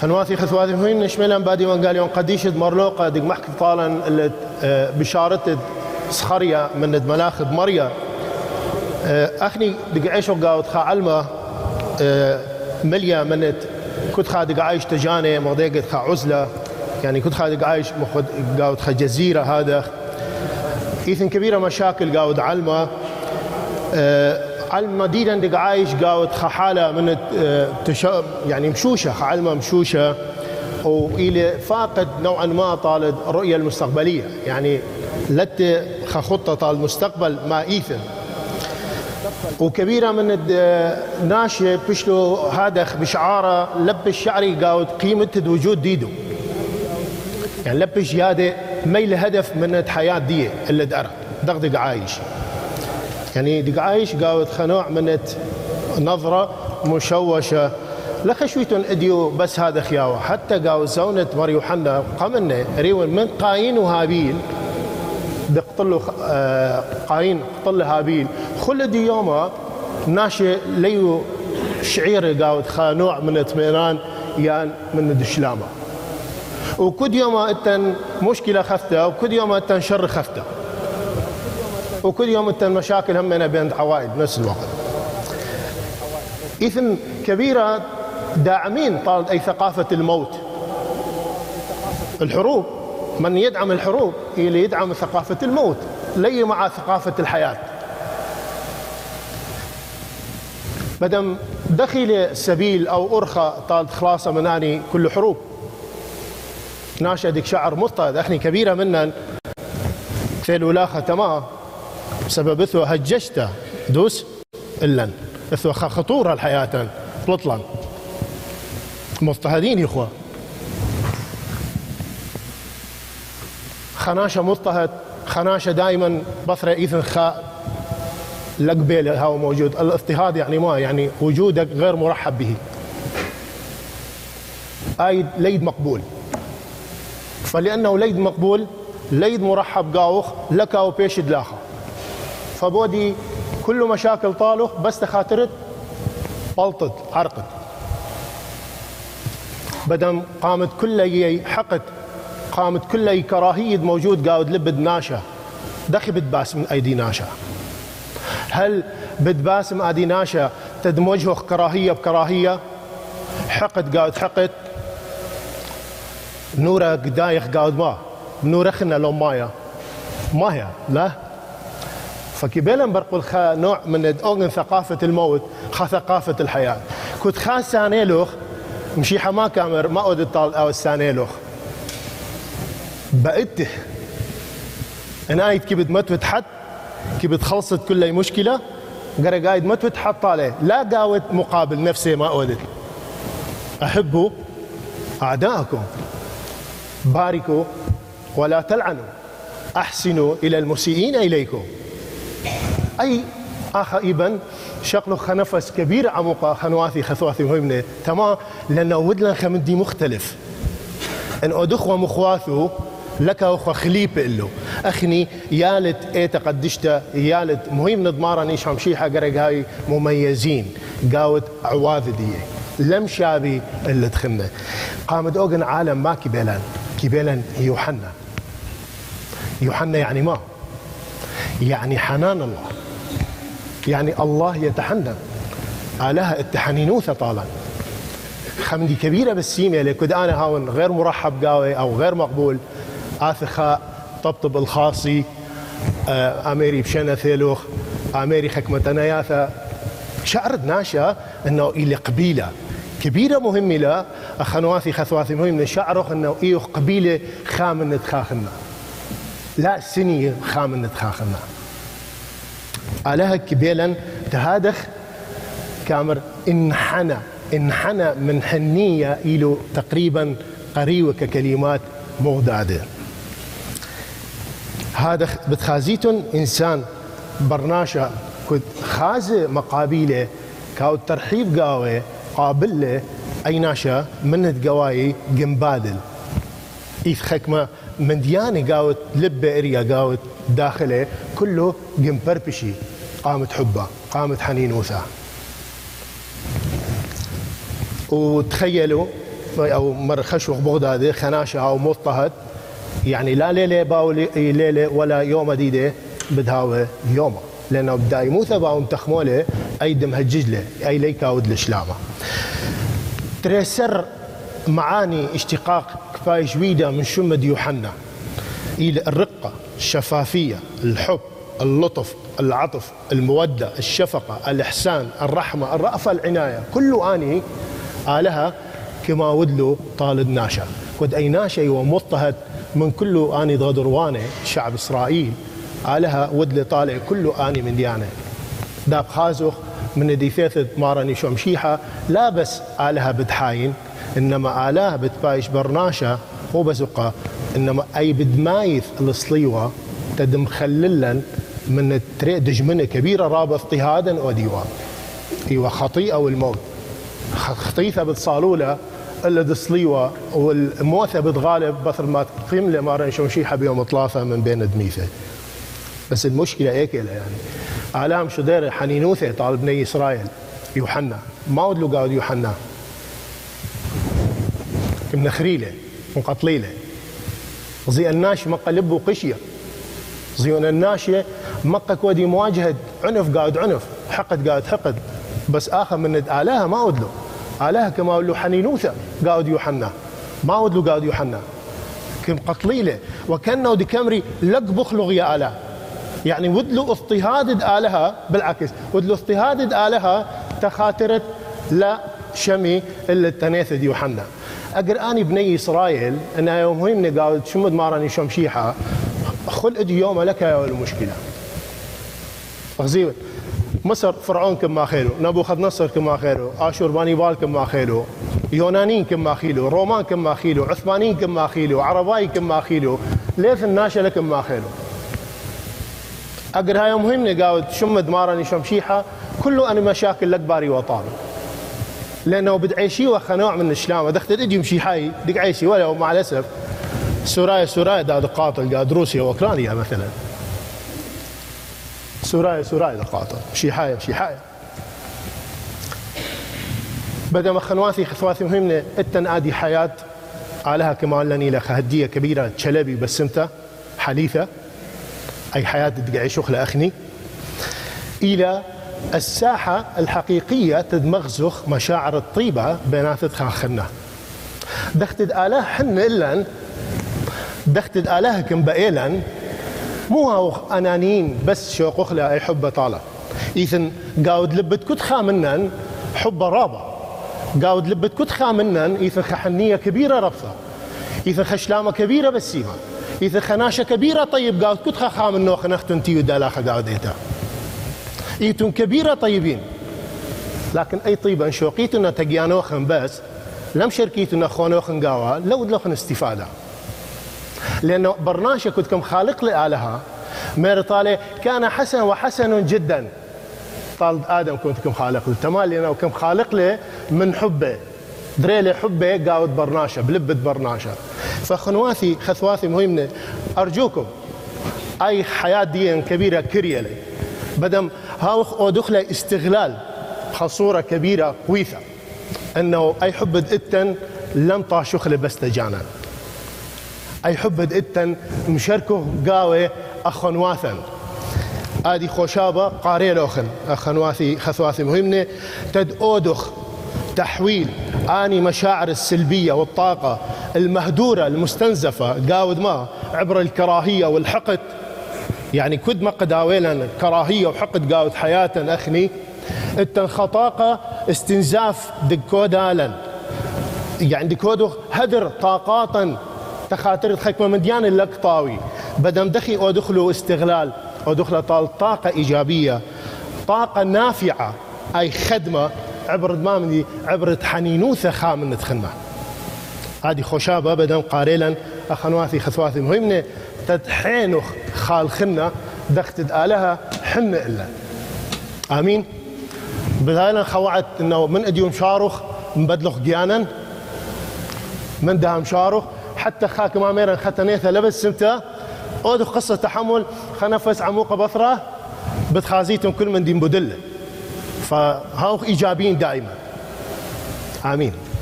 خنواتي خثواتي هين نشملا بادي وان قال يوم قديش مرلوقة دق محك اللي آه، بشارت سخريا من ملاخذ مريا آه، أخني دق عيشو قاوت خا علمة آه، مليا منت كنت خا دق عايش تجاني مضيقت خا عزلة. يعني كنت خا دق عايش قاوت خا جزيرة هذا. إيثن كبيرة مشاكل قاود علمة. علم مدينة دق عايش قاود حالة من التش... يعني مشوشة علمة مشوشة وإلى فاقد نوعا ما طالد الرؤية المستقبلية. يعني لت خطة طال المستقبل ما إيثن وكبيرة من الناشئ بشلو هذا بشعارة لبش شعري قاود قيمة وجود ديدو. يعني لبش هذا ميل هدف من الحياة دي اللي دقرة دغدق عايش. يعني دق عايش قاوت خنوع من نظرة مشوشة. لخشويتون أديو بس هذا خياوة. حتى قاو زونة مريو حنا قمنا ريون من قاين وهابيل. بقتلوا آه، قاين قتل هابيل. خل دي يوما ناشي ليو شعير قاوت خانوع من اطمئنان يان من الدشلامه وكل يوم أتن مشكلة خفتة وكل يوم أتن شر خفتة. وكل يوم انت المشاكل همنا بين عوائل بنفس الوقت. إثم كبيرة داعمين طالت أي ثقافة الموت. الحروب من يدعم الحروب اللي يدعم ثقافة الموت. لي مع ثقافة الحياة. بدم دخل السبيل أو أرخى طالت خلاصة من أني كل حروب. ناشدك شعر مضطهد أخني كبيرة منا في الولاخة تمام. بسبب اثو هجشته دوس إلا اثو خطورة الحياة. بلطلا مضطهدين يا إخوة. خناشة مضطهد. خناشة دائما بصرة إيثن خاء لقبيل هو موجود. الاضطهاد يعني ما يعني وجودك غير مرحب به. اي ليد مقبول. فلأنه ليد مقبول ليد مرحب قاوخ لك أو بيش دلاخه. فبودي كل مشاكل طالخ بس تخاطرت بلطت عرقت. بدم قامت كل حقد قامت كل كراهية موجود قاود لبد ناشا. دخي بتباس من أيدي ناشا. هل بتباسم أيدي ناشا تدمجه كراهية بكراهية؟ حقد قاود حقد نورة قدايخ قاود ما. نورخنا لو مايا. ما هي لا. فكبيلا برقل خا نوع من أوغن ثقافة الموت خا ثقافة الحياة. كنت خا سانيلوخ مشي حما كامر ما اود الطال أو السانيلوخ بقيت أنا كي متوت حد كي بتخلصت كل مشكلة قرأ قايد متوت حط عليه لا قاوت مقابل نفسي ما أودت. احبوا أعداءكم. باركوا. ولا تلعنوا. أحسنوا إلى المسيئين إليكم. أي آخ ايبن شغله خنفس كبير عمقا خنواثي خثواثي مهمنه تمام؟ لأنه ودلن خمدي مختلف. إن أدخوا مخواثو لك اخو خليب له أخني يالت إيه تقدشتا يالت مهم نضمارا نيش شيحة قرق هاي مميزين. قاوت عواذ دي لم شابي اللي دخلنا قامت أوغن عالم ما كبيلان. كبيلان يوحنا. يوحنا يعني ما؟ يعني حنان الله. يعني الله يتحنن. آلها التحنينوثة طالا. خمدي كبيرة بالسيمة لكد أنا هاون غير مرحب قاوي أو غير مقبول. آثخاء طبطب الخاصي آه، أميري بشنا ثيلوخ أميري خكمة نياثة. شعرت ناشا أنه إلي قبيلة. كبيرة مهمة لا أخنواثي خثواثي مهم شعره أنه إيوخ قبيلة خامن نتخاخنا لا سني خامن نتخاخنا آلها كبيلا تهادخ. كامر انحنى انحنى من حنية إلو تقريبا قريبة ككلمات مغدادة هذا بتخازيتون إنسان برناشا كنت خازة مقابيلة كاو ترحيب قاوي قابلة أي ناشا من قواي جنبادل. إيث خكمة. من ديانة قاوت لبة إريا قاوت داخلة كله جنبربشي قامت حبه قامت حنينوثة وتخيلوا أو مر خشوخ بغدادي خناشة أو مضطهد يعني لا ليلة باو ليلة ولا يوم ديدة بدهاوه يومه لأنه بدا يموت باو متخموله أي دم هججلة أي ليكاود الشلامه تريسر معاني اشتقاق كفايه جويده من شمد يوحنا؟ إلى الرقة الشفافية الحب اللطف العطف المودة الشفقة الإحسان الرحمة الرأفة العناية. كل آني آلها كما ودلو طالد ناشا. ود أي ناشا ومضطهد من كل آني ضدروانة شعب إسرائيل. آلها ودل طالع كل آني من ديانة. داب خازوخ من ديثيث مارني شمشيحة لا بس آلها بدحاين. إنما آلها بتبايش برناشا مو بزقة إنما أي بدمايث الصليوة تدم خللا من دجمنة كبيرة راب اضطهادا وديوان أيوه خطيئة والموت. خطيثة بتصالولة إلا دصليوة والموثة بتغالب بثر ما تقيم مارن شمشيحة بيوم طلافة من بين دميثة. بس المشكلة هيك يعني. آلام شدير حنينوثة طالب بني إسرائيل. يوحنا. ما ودلو قاعد يوحنا؟ من خريلة من قطليلة زي الناش مقلب قشية زيون الناشية مقة كودي مواجهة عنف قاعد عنف حقد قاعد حقد. بس آخر من آلهة ما ودلو آلهة كما ودلو حنينوثة قاعد يوحنا. ما ودلو قاعد يوحنا. كم قتليلة. وكأنه ديكامري لق بخلغ يا آله يعني ودلو اضطهاد آلهة بالعكس. ودلو اضطهاد آلهة تخاطرت لا شمي إلا تنيث يوحنا. اقر اني بني اسرائيل أنا يوم هيمني قال شمد ماراني شمشيحه أجي يوم لك يا المشكلة غزيوة مصر فرعون كما خيلو نبوخذ نصر كما خيلو اشور بانيبال كما خيلو يونانيين كما خيلو رومان كما خيلو عثمانيين كما خيلو عرباي كما خيلو ليث الناشا لكم ما خيلو اقر هاي مهمة قاود شمد مارني شمشيحة كله أنا مشاكل لك باري وطاري لأنه بدعيشي وخنوع من الشلامة دخت أجي مشي حي دق عيشي. ولا مع الأسف سورايا سورايا دا قاتل قاد روسيا وأوكرانيا مثلا. سورايا سورايا دا قاتل. شي حاية شي حاية بدا مخنواثي خثواثي مهمة التن آدي حياة عليها كما لني لها هدية كبيرة تشلبي بسمتة حديثة أي حياة تقعي شغل أخني إلى الساحة الحقيقية تدمغزخ مشاعر الطيبة بينات خاخنا دختد آله حن إلا دختد آله كم بقيلا مو هاو أنانين بس شوق أخلا أي حب طالة. إذن قاود لبت كتخا منن حب رابع قاود لبت كتخا منن إذا خحنية كبيرة ربطة إذا خشلامة كبيرة بسيمة. إذا خناشة كبيرة طيب قاود كتخا خام النوخ نختن تيو دالاخا قاود إيتا إيتون كبيرة طيبين. لكن أي طيبة شوقيتنا تقيانوخن بس لم شركيتنا خونوخن قاوا لو دلوخن استفادة. لأنه برنامج كنت كم خالق لآلهة مير طالع كان حسن وحسن جدا. طال آدم كنت كم خالق له. تمام لأنه كم خالق له من حبه. دريلي حبه قاود برناشة بلبة برناشة فخنواثي خثواثي مهمة أرجوكم أي حياة دي كبيرة كريلة بدم هاوخ أو دخلة استغلال خصورة كبيرة قويثة أنه أي حب إتن لم طاشخلة بس تجانا أي حب إتن مشاركه قاوة أخنواثا آدي خوشابة قاري لوخن. أخنواثي خثواثي مهمة تد أودخ تحويل آني مشاعر السلبية والطاقة المهدورة المستنزفة قاود ما عبر الكراهية والحقد يعني كد ما قداويلا كراهية وحقد قاود حياة أخني. التن خطاقة استنزاف دكودالا يعني دكودو هدر طاقاتا. تخاطر خكمة من ديان لك طاوي. بدم دخي أو دخلوا استغلال أو دخل طاقة إيجابية. طاقة نافعة أي خدمة عبر مامدي عبر حنينوثة خامن خدمة هذه خشابة بدم قاريلا. اخنواثي خثواثي مهمة تدحينو خال خنا دختد آلها حن إلا. آمين. بذلك خوعت إنه من اديوم شاروخ مبدلخ جيانا من دهم شاروخ. حتى خاك ما ميرن ختنيثة لبس سمته أودو قصة تحمل خنفس عموقة بثرة بتخازيتهم كل من دين بدله فهاو إيجابيين دائما. آمين.